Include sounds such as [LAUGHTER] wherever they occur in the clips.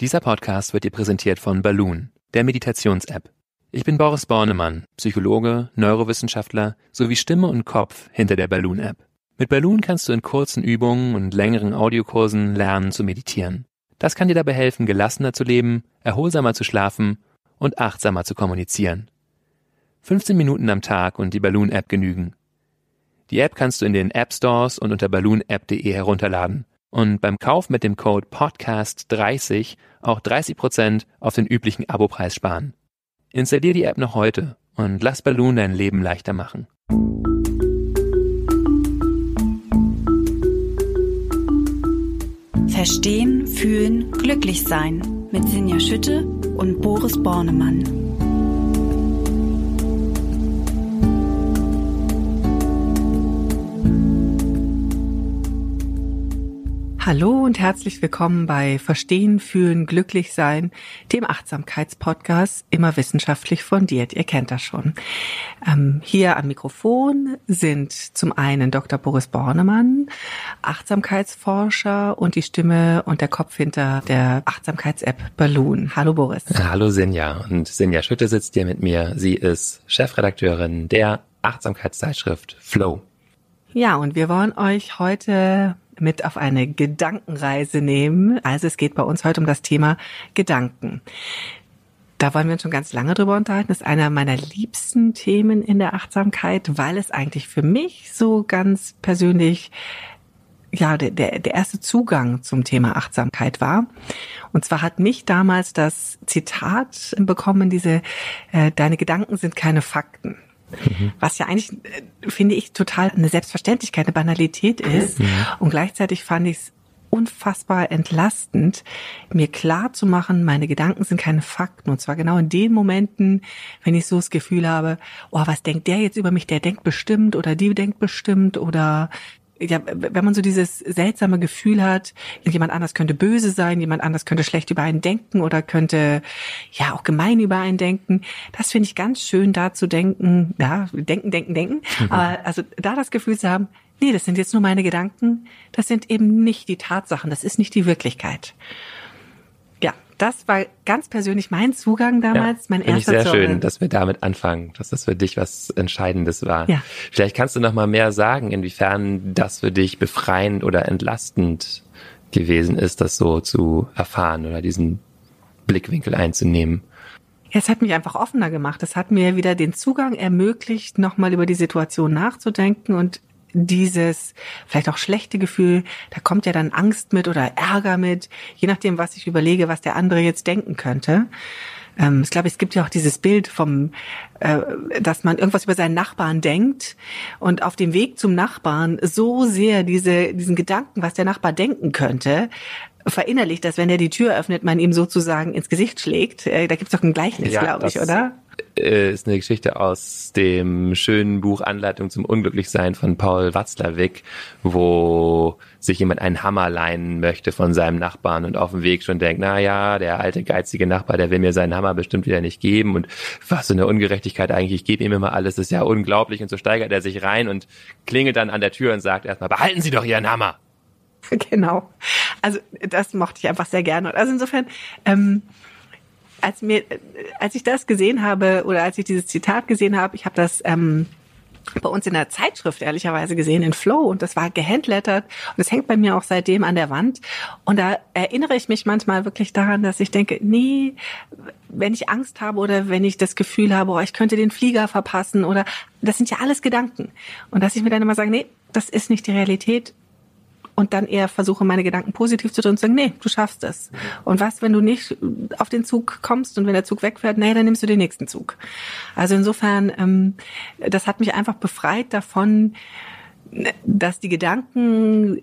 Dieser Podcast wird dir präsentiert von Balloon, der Meditations-App. Ich bin Boris Bornemann, Psychologe, Neurowissenschaftler sowie Stimme und Kopf hinter der Balloon-App. Mit Balloon kannst du in kurzen Übungen und längeren Audiokursen lernen zu meditieren. Das kann dir dabei helfen, gelassener zu leben, erholsamer zu schlafen und achtsamer zu kommunizieren. 15 Minuten am Tag und die Balloon-App genügen. Die App kannst du in den App Stores und unter balloonapp.de herunterladen und beim Kauf mit dem Code PODCAST30 auch 30% auf den üblichen Abopreis sparen. Installier die App noch heute und lass Balloon dein Leben leichter machen. Verstehen, fühlen, glücklich sein mit Sinja Schütte und Boris Bornemann. Hallo und herzlich willkommen bei Verstehen, Fühlen, Glücklich Sein, dem Achtsamkeitspodcast, immer wissenschaftlich fundiert. Ihr kennt das schon. Ähm, hier am Mikrofon sind zum einen Dr. Boris Bornemann, Achtsamkeitsforscher und die Stimme und der Kopf hinter der Achtsamkeits-App Balloon. Hallo Boris. Hallo Sinja. Und Sinja Schütte sitzt hier mit mir. Sie ist Chefredakteurin der Achtsamkeitszeitschrift Flow. Ja, und wir wollen euch heute mit auf eine Gedankenreise nehmen. Also es geht bei uns heute um das Thema Gedanken. Da wollen wir uns schon ganz lange drüber unterhalten. Das ist einer meiner liebsten Themen in der Achtsamkeit, weil es eigentlich für mich so ganz persönlich ja, der, der, der erste Zugang zum Thema Achtsamkeit war. Und zwar hat mich damals das Zitat bekommen, diese, äh, deine Gedanken sind keine Fakten. Mhm. Was ja eigentlich, äh, finde ich, total eine Selbstverständlichkeit, eine Banalität ist. Mhm. Und gleichzeitig fand ich es unfassbar entlastend, mir klar zu machen, meine Gedanken sind keine Fakten. Und zwar genau in den Momenten, wenn ich so das Gefühl habe, oh, was denkt der jetzt über mich? Der denkt bestimmt oder die denkt bestimmt oder ja, wenn man so dieses seltsame Gefühl hat, jemand anders könnte böse sein, jemand anders könnte schlecht über einen denken oder könnte ja auch gemein über einen denken, das finde ich ganz schön da zu denken, ja, denken, denken, denken, mhm. [LAUGHS] aber also da das Gefühl zu haben, nee, das sind jetzt nur meine Gedanken, das sind eben nicht die Tatsachen, das ist nicht die Wirklichkeit das war ganz persönlich mein Zugang damals, ja, mein erster ich sehr schön, dass wir damit anfangen, dass das für dich was Entscheidendes war. Ja. Vielleicht kannst du noch mal mehr sagen, inwiefern das für dich befreiend oder entlastend gewesen ist, das so zu erfahren oder diesen Blickwinkel einzunehmen. Ja, es hat mich einfach offener gemacht. Es hat mir wieder den Zugang ermöglicht, nochmal über die Situation nachzudenken und dieses vielleicht auch schlechte Gefühl, da kommt ja dann Angst mit oder Ärger mit, je nachdem, was ich überlege, was der andere jetzt denken könnte. Ähm, ich glaube, es gibt ja auch dieses Bild vom, äh, dass man irgendwas über seinen Nachbarn denkt und auf dem Weg zum Nachbarn so sehr diese, diesen Gedanken, was der Nachbar denken könnte, verinnerlicht, dass wenn er die Tür öffnet, man ihm sozusagen ins Gesicht schlägt. Äh, da gibt's doch ein Gleichnis, ja, glaube ich, oder? Äh, ist eine Geschichte aus dem schönen Buch Anleitung zum Unglücklichsein von Paul Watzlawick, wo sich jemand einen Hammer leihen möchte von seinem Nachbarn und auf dem Weg schon denkt, na ja, der alte geizige Nachbar, der will mir seinen Hammer bestimmt wieder nicht geben und was so eine Ungerechtigkeit eigentlich, ich gebe ihm immer alles, das ist ja unglaublich und so steigert er sich rein und klingelt dann an der Tür und sagt erstmal, behalten Sie doch Ihren Hammer. [LAUGHS] Genau. Also das mochte ich einfach sehr gerne. Also insofern, ähm, als mir, als ich das gesehen habe oder als ich dieses Zitat gesehen habe, ich habe das ähm, bei uns in der Zeitschrift ehrlicherweise gesehen, in Flow, und das war gehandlettert und es hängt bei mir auch seitdem an der Wand. Und da erinnere ich mich manchmal wirklich daran, dass ich denke, nee, wenn ich Angst habe oder wenn ich das Gefühl habe, oh, ich könnte den Flieger verpassen oder das sind ja alles Gedanken. Und dass ich mir dann immer sage, nee, das ist nicht die Realität und dann eher versuche, meine Gedanken positiv zu drehen und zu sagen, nee, du schaffst es. Und was, wenn du nicht auf den Zug kommst und wenn der Zug wegfährt, nee, dann nimmst du den nächsten Zug. Also insofern, ähm, das hat mich einfach befreit davon, dass die Gedanken äh,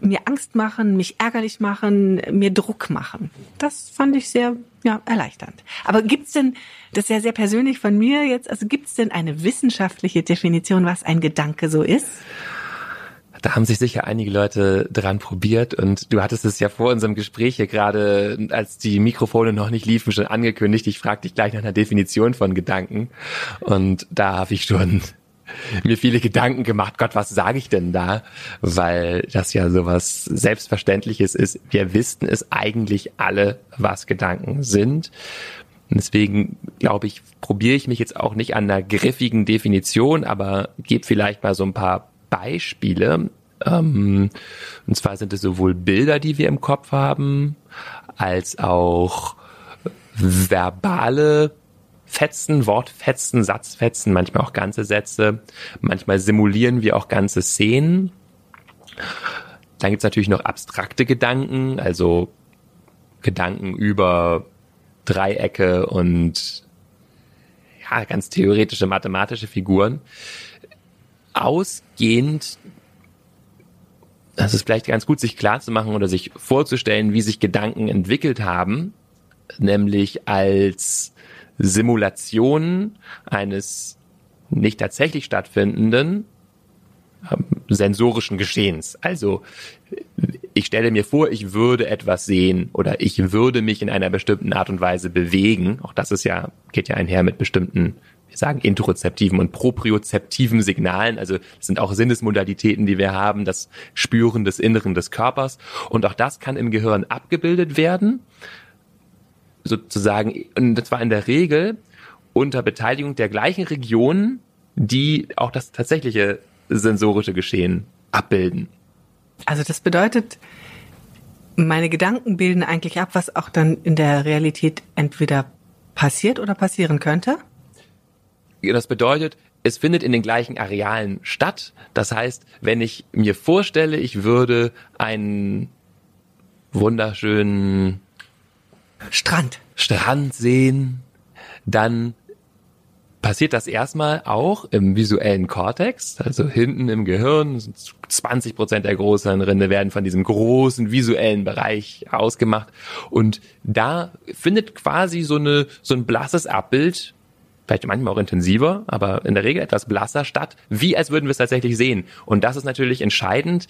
mir Angst machen, mich ärgerlich machen, mir Druck machen. Das fand ich sehr ja, erleichternd. Aber gibt's denn, das ist ja sehr persönlich von mir jetzt, also gibt's denn eine wissenschaftliche Definition, was ein Gedanke so ist? Da haben sich sicher einige Leute dran probiert und du hattest es ja vor unserem Gespräch hier gerade, als die Mikrofone noch nicht liefen, schon angekündigt. Ich frage dich gleich nach einer Definition von Gedanken und da habe ich schon [LAUGHS] mir viele Gedanken gemacht, Gott, was sage ich denn da? Weil das ja sowas Selbstverständliches ist. Wir wissen es eigentlich alle, was Gedanken sind. Deswegen glaube ich, probiere ich mich jetzt auch nicht an einer griffigen Definition, aber gebe vielleicht mal so ein paar Beispiele. Ähm, und zwar sind es sowohl Bilder, die wir im Kopf haben, als auch verbale Fetzen, Wortfetzen, Satzfetzen, manchmal auch ganze Sätze. Manchmal simulieren wir auch ganze Szenen. Dann gibt's natürlich noch abstrakte Gedanken, also Gedanken über Dreiecke und ja, ganz theoretische mathematische Figuren. Ausgehend, das ist vielleicht ganz gut, sich klar zu machen oder sich vorzustellen, wie sich Gedanken entwickelt haben, nämlich als Simulation eines nicht tatsächlich stattfindenden ähm, sensorischen Geschehens. Also ich stelle mir vor, ich würde etwas sehen oder ich würde mich in einer bestimmten Art und Weise bewegen. Auch das ist ja, geht ja einher mit bestimmten, wir sagen, interozeptiven und propriozeptiven Signalen. Also das sind auch Sinnesmodalitäten, die wir haben, das Spüren des Inneren des Körpers. Und auch das kann im Gehirn abgebildet werden. Sozusagen, und zwar in der Regel unter Beteiligung der gleichen Regionen, die auch das tatsächliche sensorische Geschehen abbilden. Also das bedeutet, meine Gedanken bilden eigentlich ab, was auch dann in der Realität entweder passiert oder passieren könnte? Das bedeutet, es findet in den gleichen Arealen statt. Das heißt, wenn ich mir vorstelle, ich würde einen wunderschönen Strand, Strand sehen, dann passiert das erstmal auch im visuellen Kortex, also hinten im Gehirn. 20 Prozent der Großhirnrinde werden von diesem großen visuellen Bereich ausgemacht. Und da findet quasi so eine, so ein blasses Abbild vielleicht manchmal auch intensiver, aber in der Regel etwas blasser statt, wie als würden wir es tatsächlich sehen. Und das ist natürlich entscheidend,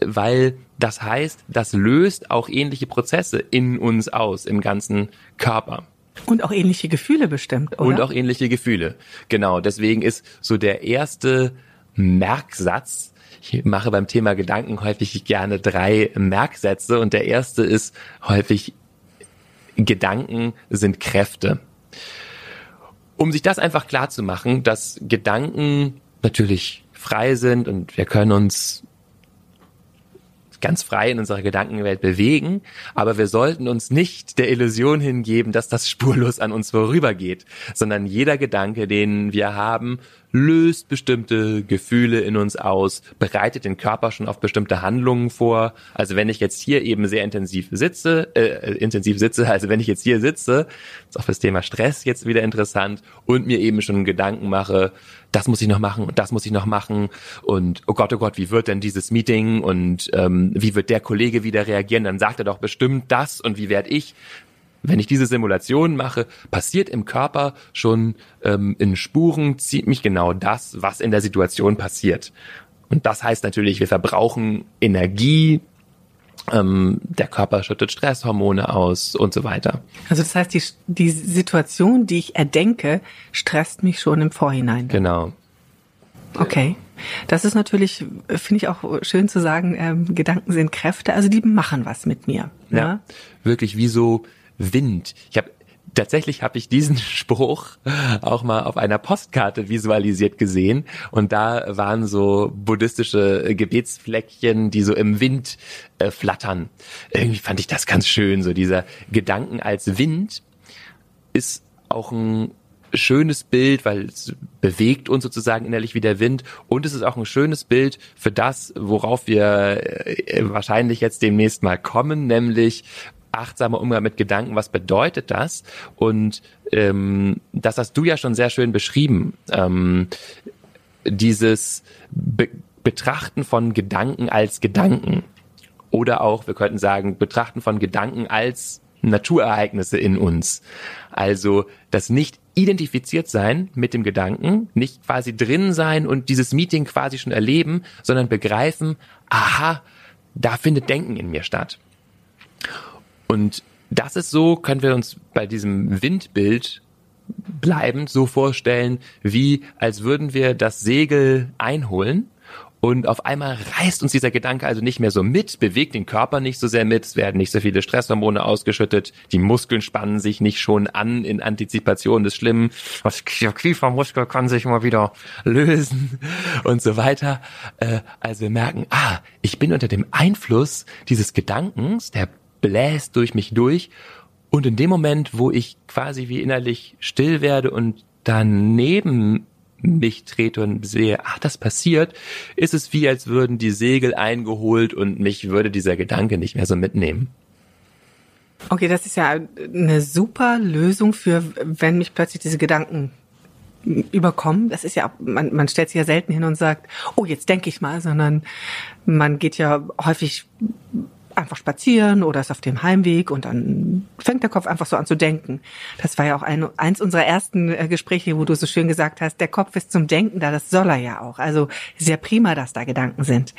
weil das heißt, das löst auch ähnliche Prozesse in uns aus, im ganzen Körper. Und auch ähnliche Gefühle bestimmt, oder? Und auch ähnliche Gefühle. Genau. Deswegen ist so der erste Merksatz, ich mache beim Thema Gedanken häufig gerne drei Merksätze und der erste ist häufig Gedanken sind Kräfte. Um sich das einfach klar zu machen, dass Gedanken natürlich frei sind und wir können uns ganz frei in unserer Gedankenwelt bewegen, aber wir sollten uns nicht der Illusion hingeben, dass das [LAUGHS] spurlos an uns vorübergeht, sondern jeder Gedanke, den wir haben, löst bestimmte Gefühle in uns aus, bereitet den Körper schon auf bestimmte Handlungen vor. Also wenn ich jetzt hier eben sehr intensiv sitze, äh, intensiv sitze, also wenn ich jetzt hier sitze, ist auch das Thema Stress jetzt wieder interessant und mir eben schon Gedanken mache, das muss ich noch machen und das muss ich noch machen und oh Gott, oh Gott, wie wird denn dieses Meeting und ähm, wie wird der Kollege wieder reagieren? Dann sagt er doch bestimmt das und wie werde ich? Wenn ich diese Simulation mache, passiert im Körper schon ähm, in Spuren ziemlich genau das, was in der Situation passiert. Und das heißt natürlich, wir verbrauchen Energie, ähm, der Körper schüttet Stresshormone aus und so weiter. Also das heißt, die, die Situation, die ich erdenke, stresst mich schon im Vorhinein. Genau. Okay. Das ist natürlich, finde ich auch schön zu sagen, ähm, Gedanken sind Kräfte, also die machen was mit mir. Ja, ja? wirklich wie so Wind. Ich habe tatsächlich habe ich diesen [LAUGHS] Spruch auch mal auf einer Postkarte visualisiert gesehen und da waren so buddhistische Gebetsfleckchen, die so im Wind äh, flattern. Irgendwie fand ich das ganz schön, so dieser Gedanken als Wind ist auch ein schönes Bild, weil es bewegt uns sozusagen innerlich wie der Wind und es ist auch ein schönes Bild für das, worauf wir äh, wahrscheinlich jetzt demnächst mal kommen, nämlich achtsamer Umgang mit Gedanken, was bedeutet das? Und ähm, das hast du ja schon sehr schön beschrieben. Ähm, dieses Be Betrachten von Gedanken als Gedanken. Oder auch, wir könnten sagen, Betrachten von Gedanken als Naturereignisse in uns. Also das nicht identifiziert sein mit dem Gedanken, nicht quasi drin sein und dieses Meeting quasi schon erleben, sondern begreifen, aha, da findet Denken in mir statt. Und das ist so, können wir uns bei diesem Windbild bleibend so vorstellen, wie als würden wir das Segel einholen. Und auf einmal reißt uns dieser Gedanke also nicht mehr so mit, bewegt den Körper nicht so sehr mit, es werden nicht so viele Stresshormone ausgeschüttet, die Muskeln spannen sich nicht schon an in Antizipation des Schlimmen, das Kiefermuskel kann sich mal wieder lösen. Und so weiter. Äh, also wir merken, ah, ich bin unter dem Einfluss dieses Gedankens, der bläst durch mich durch und in dem Moment, wo ich quasi wie innerlich still werde und daneben mich trete und sehe, ach, das passiert, ist es wie, als würden die Segel eingeholt und mich würde dieser Gedanke nicht mehr so mitnehmen. Okay, das ist ja eine super Lösung für, wenn mich plötzlich diese Gedanken überkommen. Das ist ja, man, man stellt sich ja selten hin und sagt, oh, jetzt denke ich mal, sondern man geht ja häufig einfach spazieren oder ist auf dem Heimweg und dann fängt der Kopf einfach so an zu denken. Das war ja auch ein, eins unserer ersten äh, Gespräche, wo du so schön gesagt hast, der Kopf ist zum Denken da, das soll er ja auch. Also sehr prima, dass da Gedanken sind.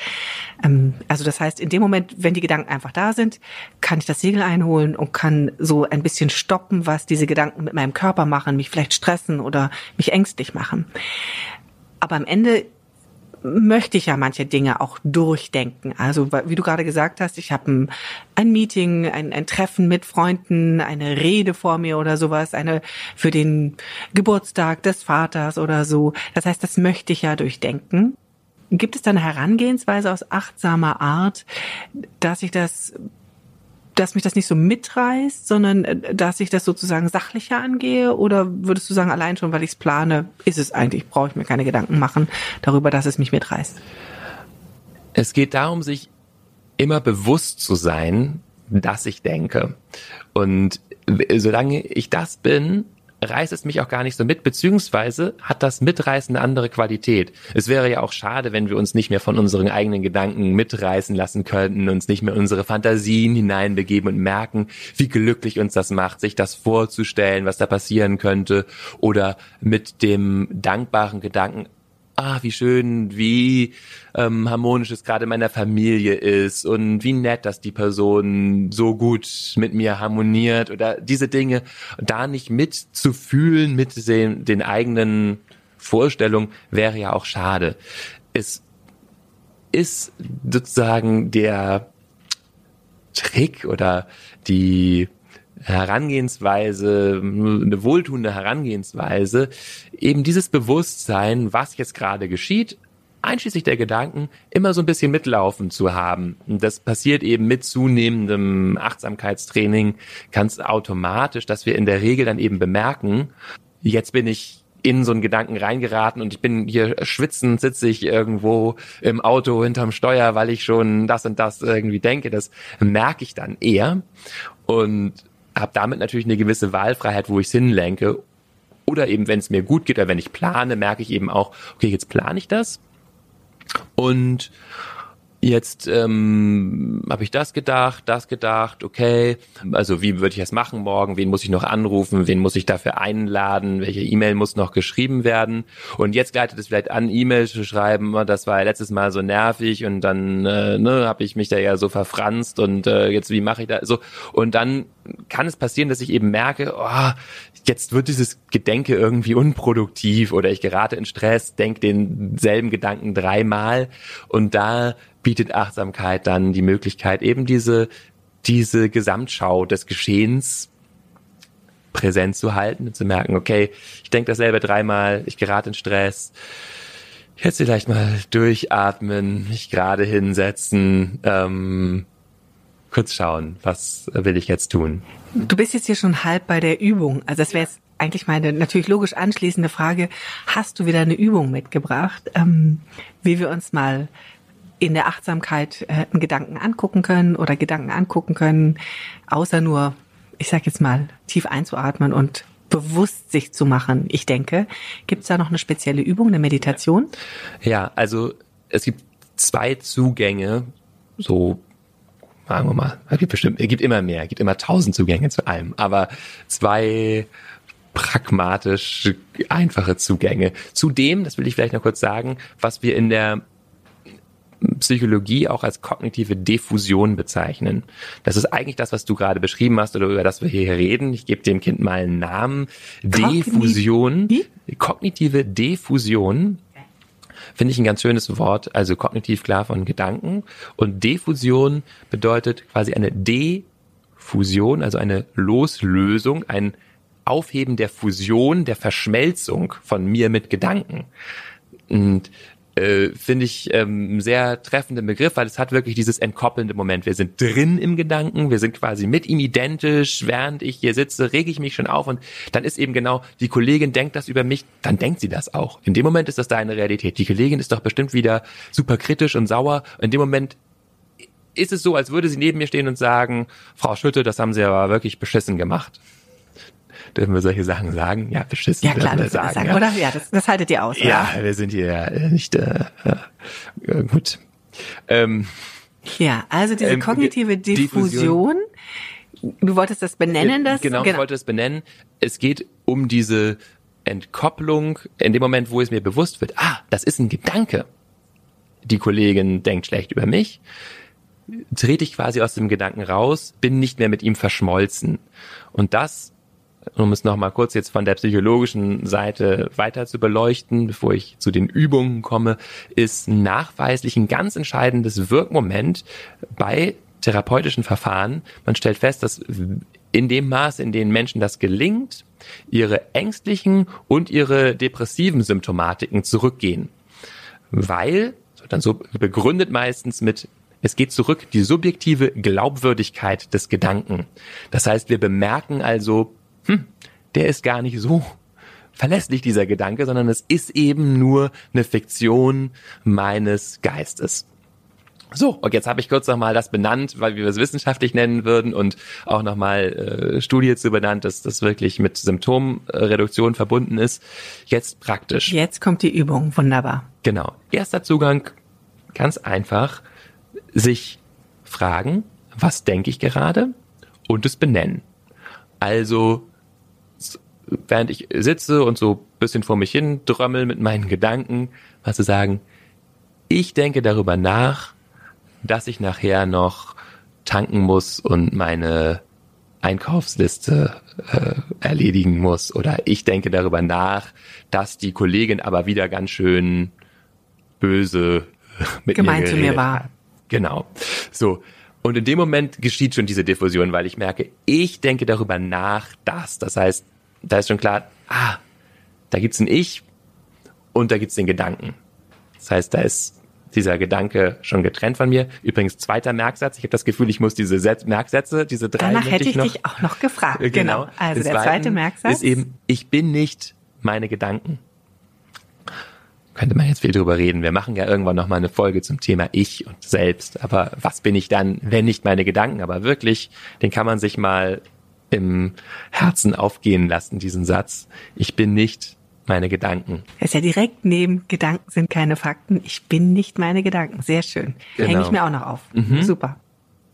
Ähm, also das heißt, in dem Moment, wenn die Gedanken einfach da sind, kann ich das Segel einholen und kann so ein bisschen stoppen, was diese Gedanken mit meinem Körper machen, mich vielleicht stressen oder mich ängstlich machen. Aber am Ende möchte ich ja manche Dinge auch durchdenken. Also wie du gerade gesagt hast, ich habe ein, ein, Meeting, ein, ein, Treffen mit Freunden, eine Rede vor mir oder sowas, eine für den Geburtstag des Vaters oder so. Das heißt, das möchte ich ja durchdenken. Gibt es da eine Herangehensweise aus achtsamer Art, dass ich das dass mich das nicht so mitreißt, sondern äh, dass ich das sozusagen sachlicher angehe? Oder würdest du sagen, allein schon, weil ich es plane, ist es eigentlich, brauche ich mir keine Gedanken machen darüber, dass es mich mitreißt? Es geht darum, sich immer bewusst zu sein, dass ich denke. Und solange ich das bin, reißt es mich auch gar nicht so mit, beziehungsweise hat das Mitreißen eine andere Qualität. Es wäre ja auch schade, wenn wir uns nicht mehr von unseren eigenen Gedanken mitreißen lassen könnten, uns nicht mehr unsere Fantasien hineinbegeben und merken, wie glücklich uns das macht, sich das vorzustellen, was da passieren könnte, oder mit dem dankbaren Gedanken, ah, wie schön, wie ähm, harmonisch es gerade in meiner Familie ist und wie nett, dass die Person so gut mit mir harmoniert oder diese Dinge da nicht mitzufühlen mit den, den eigenen Vorstellungen wäre ja auch schade. Es ist sozusagen der Trick oder die Herangehensweise, eine wohltuende Herangehensweise, eben dieses Bewusstsein, was jetzt gerade geschieht, einschließlich der Gedanken, immer so ein bisschen mitlaufen zu haben. Und das passiert eben mit zunehmendem Achtsamkeitstraining ganz automatisch, dass wir in der Regel dann eben bemerken, jetzt bin ich in so einen Gedanken reingeraten und ich bin hier schwitzend, sitze ich irgendwo im Auto hinterm Steuer, weil ich schon das und das irgendwie denke. Das merke ich dann eher. Und habe damit natürlich eine gewisse Wahlfreiheit, wo ich es hinlenke. Oder eben, wenn es mir gut geht oder wenn ich plane, merke ich eben auch, okay, jetzt plane ich das. Und Jetzt ähm, habe ich das gedacht, das gedacht, okay. Also wie würde ich das machen morgen? Wen muss ich noch anrufen? Wen muss ich dafür einladen? Welche E-Mail muss noch geschrieben werden? Und jetzt gleitet es vielleicht an, E-Mail zu schreiben. Oh, das war ja letztes Mal so nervig und dann äh, ne, habe ich mich da ja so verfranst und äh, jetzt wie mache ich da so? Und dann kann es passieren, dass ich eben merke, oh, jetzt wird dieses Gedenke irgendwie unproduktiv oder ich gerate in Stress, denke denselben Gedanken dreimal und da bietet Achtsamkeit dann die Möglichkeit, eben diese, diese Gesamtschau des Geschehens präsent zu halten und zu merken, okay, ich denke dasselbe dreimal, ich gerate in Stress, jetzt vielleicht mal durchatmen, mich gerade hinsetzen, ähm, kurz schauen, was will ich jetzt tun. Du bist jetzt hier schon halb bei der Übung. Also das wäre jetzt eigentlich meine natürlich logisch anschließende Frage. Hast du wieder eine Übung mitgebracht, ähm, wie wir uns mal in der Achtsamkeit äh, einen Gedanken angucken können oder Gedanken angucken können, außer nur, ich sag jetzt mal, tief einzuatmen und bewusst sich zu machen. Ich denke, gibt es da noch eine spezielle Übung, eine Meditation? Ja, also es gibt zwei Zugänge, so sagen wir mal, es gibt bestimmt, es gibt immer mehr, es gibt immer tausend Zugänge zu allem, aber zwei pragmatisch einfache Zugänge. Zudem, das will ich vielleicht noch kurz sagen, was wir in der Psychologie auch als kognitive Diffusion bezeichnen. Das ist eigentlich das, was du gerade beschrieben hast oder über das wir hier reden. Ich gebe dem Kind mal einen Namen. Diffusion, kognitive Diffusion finde ich ein ganz schönes Wort, also kognitiv klar von Gedanken. Und Diffusion bedeutet quasi eine Defusion, also eine Loslösung, ein Aufheben der Fusion, der Verschmelzung von mir mit Gedanken. Und äh, finde ich ähm, sehr treffenden Begriff, weil es hat wirklich dieses entkoppelnde Moment. Wir sind drin im Gedanken, wir sind quasi mit ihm identisch. Während ich hier sitze, rege ich mich schon auf und dann ist eben genau, die Kollegin denkt das über mich, dann denkt sie das auch. In dem Moment ist das deine Realität. Die Kollegin ist doch bestimmt wieder super kritisch und sauer. In dem Moment ist es so, als würde sie neben mir stehen und sagen, Frau Schütte, das haben Sie aber wirklich beschissen gemacht. Dürfen wir solche Sachen sagen? Ja, beschissen. Ja, klar, wir sagen, sagen ja. oder? Ja, das, das haltet ihr aus. Ja, oder? wir sind hier nicht äh, äh, gut. Ähm, ja, also diese ähm, kognitive Diffusion. Diffusion. Du wolltest das benennen, das? Genau, genau, ich wollte es benennen. Es geht um diese Entkopplung in dem Moment, wo es mir bewusst wird, ah, das ist ein Gedanke. Die Kollegin denkt schlecht über mich trete ich quasi aus dem Gedanken raus, bin nicht mehr mit ihm verschmolzen. Und das um es nochmal kurz jetzt von der psychologischen Seite weiter zu beleuchten, bevor ich zu den Übungen komme, ist nachweislich ein ganz entscheidendes Wirkmoment bei therapeutischen Verfahren. Man stellt fest, dass in dem Maß, in dem Menschen das gelingt, ihre ängstlichen und ihre depressiven Symptomatiken zurückgehen. Weil, dann so begründet meistens mit es geht zurück, die subjektive Glaubwürdigkeit des Gedanken. Das heißt, wir bemerken also, hm, der ist gar nicht so verlässlich, dieser Gedanke, sondern es ist eben nur eine Fiktion meines Geistes. So, und jetzt habe ich kurz nochmal das benannt, weil wir es wissenschaftlich nennen würden und auch nochmal äh, Studie zu benannt, dass das wirklich mit Symptomreduktion verbunden ist. Jetzt praktisch. Jetzt kommt die Übung, wunderbar. Genau. Erster Zugang, ganz einfach, sich fragen, was denke ich gerade und es benennen. Also während ich sitze und so bisschen vor mich hin drömmel mit meinen Gedanken, was zu sagen, ich denke darüber nach, dass ich nachher noch tanken muss und meine Einkaufsliste äh, erledigen muss. Oder ich denke darüber nach, dass die Kollegin aber wieder ganz schön böse [LAUGHS] mit Gemein mir zu mir war. Genau. So. Und in dem Moment geschieht schon diese Diffusion, weil ich merke, ich denke darüber nach, dass. Das heißt, da ist schon klar, ah, da gibt's ein Ich und da gibt's den Gedanken. Das heißt, da ist dieser Gedanke schon getrennt von mir. Übrigens, zweiter Merksatz. Ich habe das Gefühl, ich muss diese Set Merksätze, diese drei. Danach hätte ich noch, dich auch noch gefragt. Genau. genau. Also der zweite Merksatz ist eben, ich bin nicht meine Gedanken. Könnte man jetzt viel drüber reden. Wir machen ja irgendwann noch mal eine Folge zum Thema Ich und Selbst. Aber was bin ich dann, wenn nicht meine Gedanken? Aber wirklich, den kann man sich mal im Herzen aufgehen lassen, diesen Satz. Ich bin nicht meine Gedanken. Er ist ja direkt neben Gedanken sind keine Fakten. Ich bin nicht meine Gedanken. Sehr schön. Genau. Hänge ich mir auch noch auf. Mhm. Super.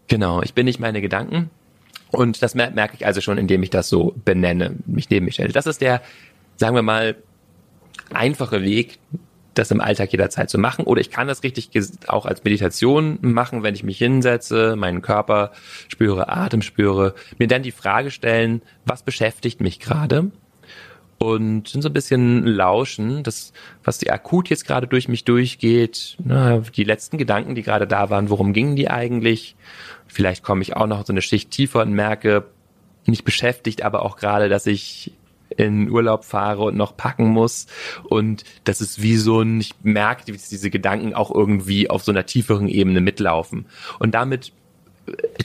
Genau, ich bin nicht meine Gedanken. Und das merke ich also schon, indem ich das so benenne, mich neben mich stelle. Das ist der, sagen wir mal, einfache Weg, das im Alltag jederzeit zu machen. Oder ich kann das richtig auch als Meditation machen, wenn ich mich hinsetze, meinen Körper spüre, Atem spüre, mir dann die Frage stellen, was beschäftigt mich gerade? Und so ein bisschen lauschen, das, was die akut jetzt gerade durch mich durchgeht, na, die letzten Gedanken, die gerade da waren, worum gingen die eigentlich? Vielleicht komme ich auch noch so eine Schicht tiefer und merke, nicht beschäftigt, aber auch gerade, dass ich in Urlaub fahre und noch packen muss. Und das ist wie so ein, ich merke, wie diese Gedanken auch irgendwie auf so einer tieferen Ebene mitlaufen. Und damit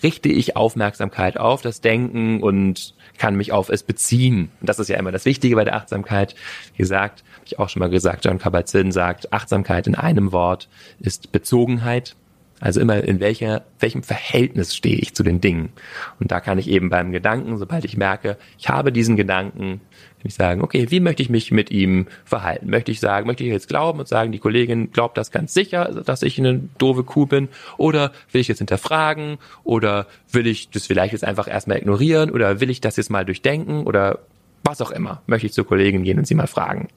richte ich Aufmerksamkeit auf das Denken und kann mich auf es beziehen. Und das ist ja immer das Wichtige bei der Achtsamkeit. Wie gesagt, habe ich auch schon mal gesagt, John Kabat-Zinn sagt, Achtsamkeit in einem Wort ist Bezogenheit. Also immer in welcher, welchem Verhältnis stehe ich zu den Dingen. Und da kann ich eben beim Gedanken, sobald ich merke, ich habe diesen Gedanken, kann ich sagen, okay, wie möchte ich mich mit ihm verhalten? Möchte ich sagen, möchte ich jetzt glauben und sagen, die Kollegin glaubt das ganz sicher, dass ich eine doofe Kuh bin? Oder will ich jetzt hinterfragen? Oder will ich das vielleicht jetzt einfach erstmal ignorieren? Oder will ich das jetzt mal durchdenken? Oder was auch immer. Möchte ich zur Kollegin gehen und sie mal fragen?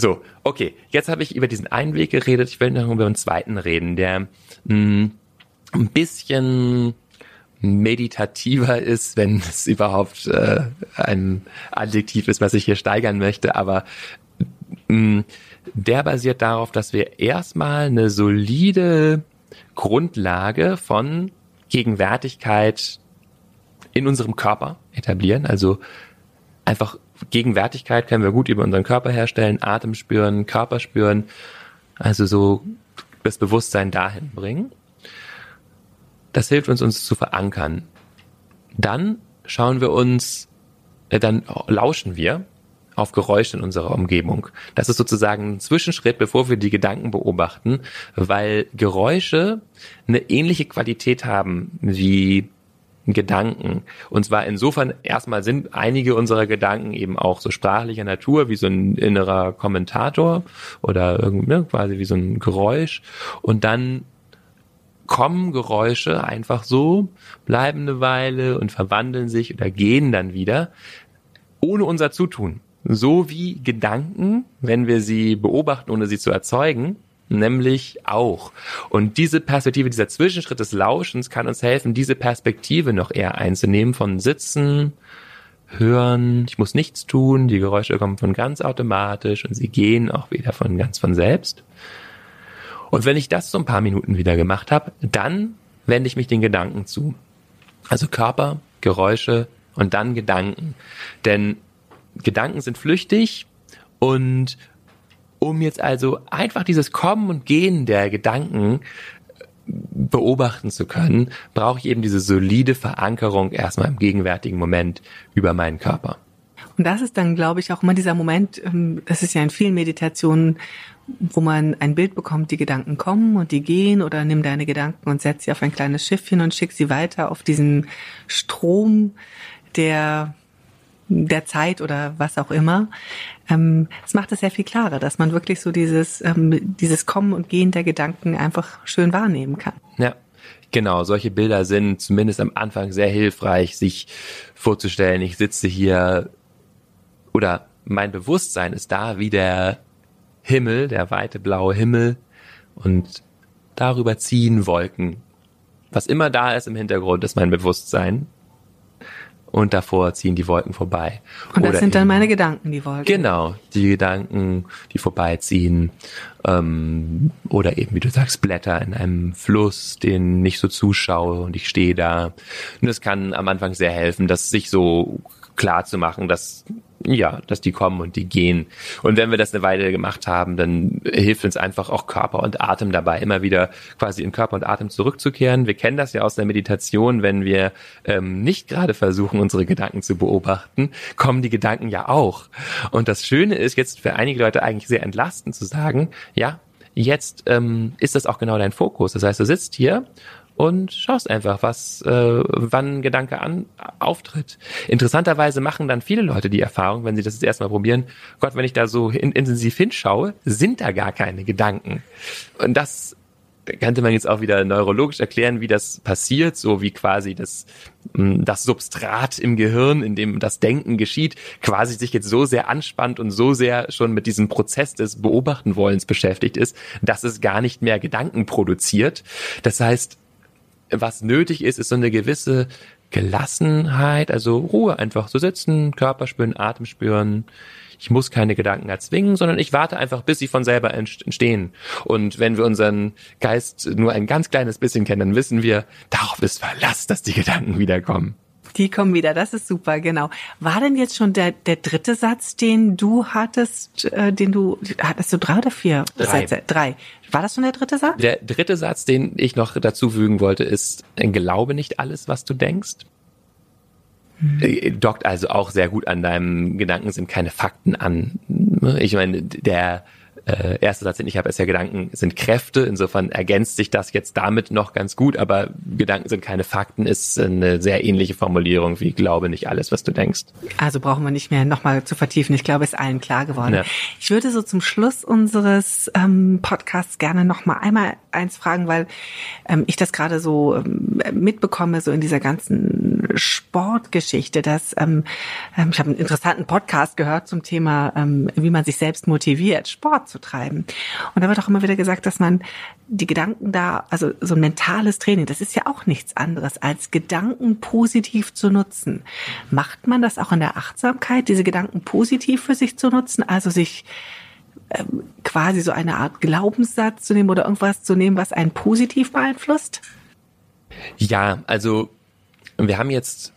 So, okay. Jetzt habe ich über diesen einen Weg geredet. Ich will noch über einen zweiten reden, der mh, ein bisschen meditativer ist, wenn es überhaupt äh, ein Adjektiv ist, was ich hier steigern möchte, aber mh, der basiert darauf, dass wir erstmal eine solide Grundlage von Gegenwärtigkeit in unserem Körper etablieren. Also einfach Gegenwärtigkeit können wir gut über unseren Körper herstellen, Atem spüren, Körper spüren, also so das Bewusstsein dahin bringen. Das hilft uns, uns zu verankern. Dann schauen wir uns, äh, dann lauschen wir auf Geräusche in unserer Umgebung. Das ist sozusagen ein Zwischenschritt, bevor wir die Gedanken beobachten, weil Geräusche eine ähnliche Qualität haben wie Gedanken. Und zwar insofern erstmal sind einige unserer Gedanken eben auch so sprachlicher Natur, wie so ein innerer Kommentator oder irgendwie ne, quasi wie so ein Geräusch. Und dann kommen Geräusche einfach so, bleiben eine Weile und verwandeln sich oder gehen dann wieder, ohne unser Zutun. So wie Gedanken, wenn wir sie beobachten, ohne sie zu erzeugen, nämlich auch. Und diese Perspektive, dieser Zwischenschritt des Lauschens kann uns helfen, diese Perspektive noch eher einzunehmen von Sitzen, Hören, ich muss nichts tun, die Geräusche kommen von ganz automatisch und sie gehen auch wieder von ganz von selbst. Und wenn ich das so ein paar Minuten wieder gemacht habe, dann wende ich mich den Gedanken zu. Also Körper, Geräusche und dann Gedanken. Denn Gedanken sind flüchtig und um jetzt also einfach dieses Kommen und Gehen der Gedanken äh, beobachten zu können, brauche ich eben diese solide Verankerung erstmal im gegenwärtigen Moment über meinen Körper. Und das ist dann, glaube ich, auch immer dieser Moment, ähm, das ist ja in vielen Meditationen, wo man ein Bild bekommt, die Gedanken kommen und die gehen oder nimm deine Gedanken und setz sie auf ein kleines Schiffchen und schick sie weiter auf diesen Strom, der der Zeit oder was auch immer. Ähm, es macht es sehr viel klarer, dass man wirklich so dieses, ähm, dieses Kommen und Gehen der Gedanken einfach schön wahrnehmen kann. Ja. Genau, solche Bilder sind zumindest am Anfang sehr hilfreich, sich vorzustellen, ich sitze hier oder mein Bewusstsein ist da wie der Himmel, der weite blaue Himmel und darüber ziehen Wolken. Was immer da ist im Hintergrund, ist mein Bewusstsein und davor ziehen die Wolken vorbei. Und das Oder sind dann meine Gedanken, die Wolken. Genau, die Gedanken, die vorbeiziehen. Ähm, oder eben, wie du sagst, Blätter in einem Fluss, den ich so zuschaue und ich stehe da. Und das kann am Anfang sehr helfen, das sich so klar zu machen, dass ja, dass die kommen und die gehen. Und wenn wir das eine Weile gemacht haben, dann hilft uns einfach auch Körper und Atem dabei, immer wieder quasi in Körper und Atem zurückzukehren. Wir kennen das ja aus der Meditation, wenn wir ähm, nicht gerade versuchen, unsere Gedanken zu beobachten, kommen die Gedanken ja auch. Und das Schöne ist jetzt für einige Leute eigentlich sehr entlastend zu sagen, ja, jetzt ähm, ist das auch genau dein Fokus. Das heißt, du sitzt hier und schaust einfach, was, äh, wann ein Gedanke an, auftritt. Interessanterweise machen dann viele Leute die Erfahrung, wenn sie das jetzt erstmal probieren, Gott, wenn ich da so in, intensiv hinschaue, sind da gar keine Gedanken. Und das könnte man jetzt auch wieder neurologisch erklären, wie das passiert, so wie quasi das, hm, das Substrat im Gehirn, in dem das Denken geschieht, quasi sich jetzt so sehr anspannt und so sehr schon mit diesem Prozess des Beobachtenwollens beschäftigt ist, dass es gar nicht mehr Gedanken produziert. Das heißt, was nötig ist, ist so eine gewisse Gelassenheit, also Ruhe einfach so sitzen, Körper spüren, Atem spüren. Ich muss keine Gedanken erzwingen, sondern ich warte einfach, bis sie von selber entstehen. Und wenn wir unseren Geist nur ein ganz kleines bisschen kennen, dann wissen wir, darauf ist Verlass, dass die Gedanken wiederkommen. Die kommen wieder, das ist super, genau. War denn jetzt schon der, der dritte Satz, den du hattest, äh, den du, hattest du drei oder vier drei. Sätze? Drei. War das schon der dritte Satz? Der dritte Satz, den ich noch dazu fügen wollte, ist, glaube nicht alles, was du denkst. Hm. Dockt also auch sehr gut an deinem Gedanken, sind keine Fakten an. Ich meine, der äh, erste Satz, den ich habe, ist ja Gedanken sind Kräfte. Insofern ergänzt sich das jetzt damit noch ganz gut, aber Gedanken sind keine Fakten ist eine sehr ähnliche Formulierung wie glaube nicht alles, was du denkst. Also brauchen wir nicht mehr nochmal zu vertiefen. Ich glaube, ist allen klar geworden. Ja. Ich würde so zum Schluss unseres ähm, Podcasts gerne nochmal einmal eins fragen, weil ähm, ich das gerade so ähm, mitbekomme, so in dieser ganzen Sportgeschichte, dass ähm, ähm, ich habe einen interessanten Podcast gehört zum Thema, ähm, wie man sich selbst motiviert, Sport zu treiben. Und da wird auch immer wieder gesagt, dass man die Gedanken da, also so ein mentales Training, das ist ja auch nichts anderes, als Gedanken positiv zu nutzen. Macht man das auch in der Achtsamkeit, diese Gedanken positiv für sich zu nutzen, also sich ähm, quasi so eine Art Glaubenssatz zu nehmen oder irgendwas zu nehmen, was einen positiv beeinflusst? Ja, also wir haben jetzt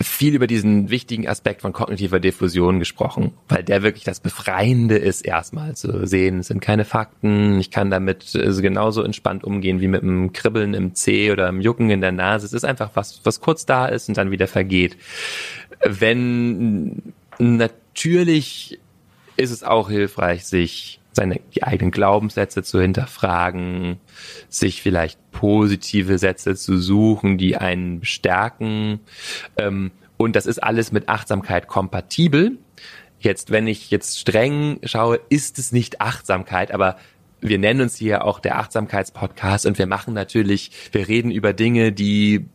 viel über diesen wichtigen Aspekt von kognitiver Diffusion gesprochen, weil der wirklich das Befreiende ist, erstmal zu sehen. Es sind keine Fakten. Ich kann damit also genauso entspannt umgehen wie mit einem Kribbeln im Zeh oder einem Jucken in der Nase. Es ist einfach was, was kurz da ist und dann wieder vergeht. Wenn natürlich ist es auch hilfreich, sich seine die eigenen Glaubenssätze zu hinterfragen, sich vielleicht positive Sätze zu suchen, die einen bestärken. Ähm, und das ist alles mit Achtsamkeit kompatibel. Jetzt, wenn ich jetzt streng schaue, ist es nicht Achtsamkeit, aber wir nennen uns hier auch der Achtsamkeitspodcast und wir machen natürlich, wir reden über Dinge, die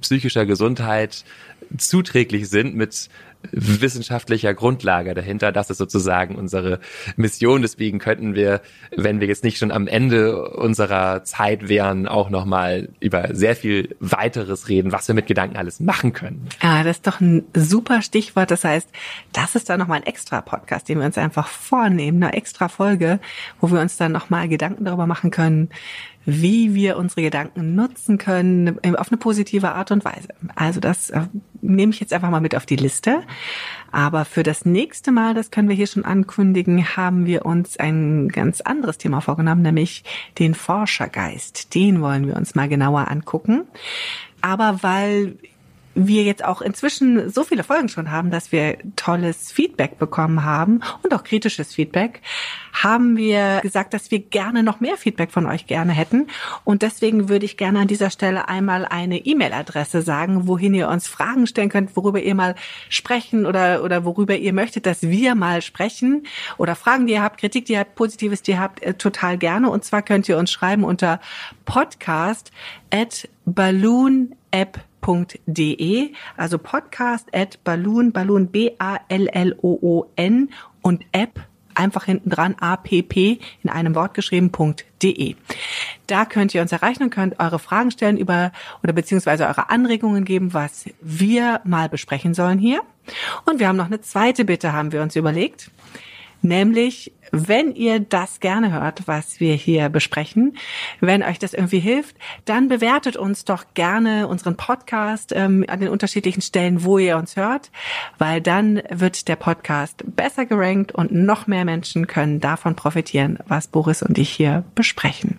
psychischer Gesundheit zuträglich sind mit wissenschaftlicher Grundlage dahinter. Das ist sozusagen unsere Mission. Deswegen könnten wir, wenn wir jetzt nicht schon am Ende unserer Zeit wären, auch nochmal über sehr viel weiteres reden, was wir mit Gedanken alles machen können. Ah, das ist doch ein super Stichwort. Das heißt, das ist dann nochmal ein extra Podcast, den wir uns einfach vornehmen, eine extra Folge, wo wir uns dann nochmal Gedanken darüber machen können, wie wir unsere Gedanken nutzen können auf eine positive Art und Weise. Also das äh, nehme ich jetzt einfach mal mit auf die Liste. Aber für das nächste Mal, das können wir hier schon ankündigen, haben wir uns ein ganz anderes Thema vorgenommen, nämlich den Forschergeist. Den wollen wir uns mal genauer angucken. Aber weil wir jetzt auch inzwischen so viele Folgen schon haben, dass wir tolles Feedback bekommen haben und auch kritisches Feedback, haben wir gesagt, dass wir gerne noch mehr Feedback von euch gerne hätten. Und deswegen würde ich gerne an dieser Stelle einmal eine E-Mail-Adresse sagen, wohin ihr uns Fragen stellen könnt, worüber ihr mal sprechen oder, oder worüber ihr möchtet, dass wir mal sprechen oder Fragen, die ihr habt, Kritik, die ihr habt, Positives, die ihr habt, äh, total gerne. Und zwar könnt ihr uns schreiben unter podcast at balloon app balloon.de, also podcast at balloon, balloon B-A-L-L-O-O-N und app einfach hinten dran app in einem Wort geschrieben.de. Da könnt ihr uns erreichen und könnt eure Fragen stellen über oder beziehungsweise eure Anregungen geben, was wir mal besprechen sollen hier. Und wir haben noch eine zweite Bitte, haben wir uns überlegt. Nämlich, wenn ihr das gerne hört, was wir hier besprechen, wenn euch das irgendwie hilft, dann bewertet uns doch gerne unseren Podcast ähm, an den unterschiedlichen Stellen, wo ihr uns hört, weil dann wird der Podcast besser gerankt und noch mehr Menschen können davon profitieren, was Boris und ich hier besprechen.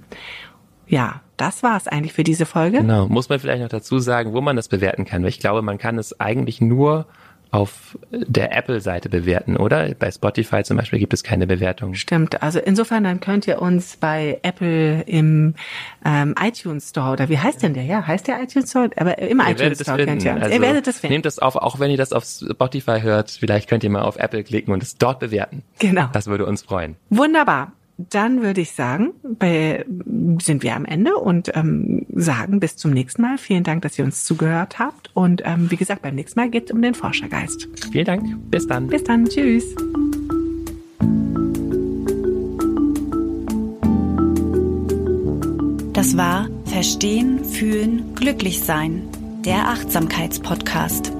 Ja, das war's eigentlich für diese Folge. Genau, muss man vielleicht noch dazu sagen, wo man das bewerten kann, weil ich glaube, man kann es eigentlich nur auf der Apple-Seite bewerten, oder? Bei Spotify zum Beispiel gibt es keine Bewertung. Stimmt. Also insofern dann könnt ihr uns bei Apple im ähm, iTunes Store oder wie heißt denn der? Ja, heißt der iTunes Store? Aber im ihr iTunes Store könnt ihr uns. Also ihr werdet das finden. Nehmt das auf, auch wenn ihr das auf Spotify hört. Vielleicht könnt ihr mal auf Apple klicken und es dort bewerten. Genau. Das würde uns freuen. Wunderbar dann würde ich sagen, sind wir am Ende und ähm, sagen bis zum nächsten Mal. Vielen Dank, dass ihr uns zugehört habt. Und ähm, wie gesagt, beim nächsten Mal geht es um den Forschergeist. Vielen Dank. Bis dann. Bis dann. Tschüss. Das war Verstehen, Fühlen, Glücklich sein, der Achtsamkeitspodcast.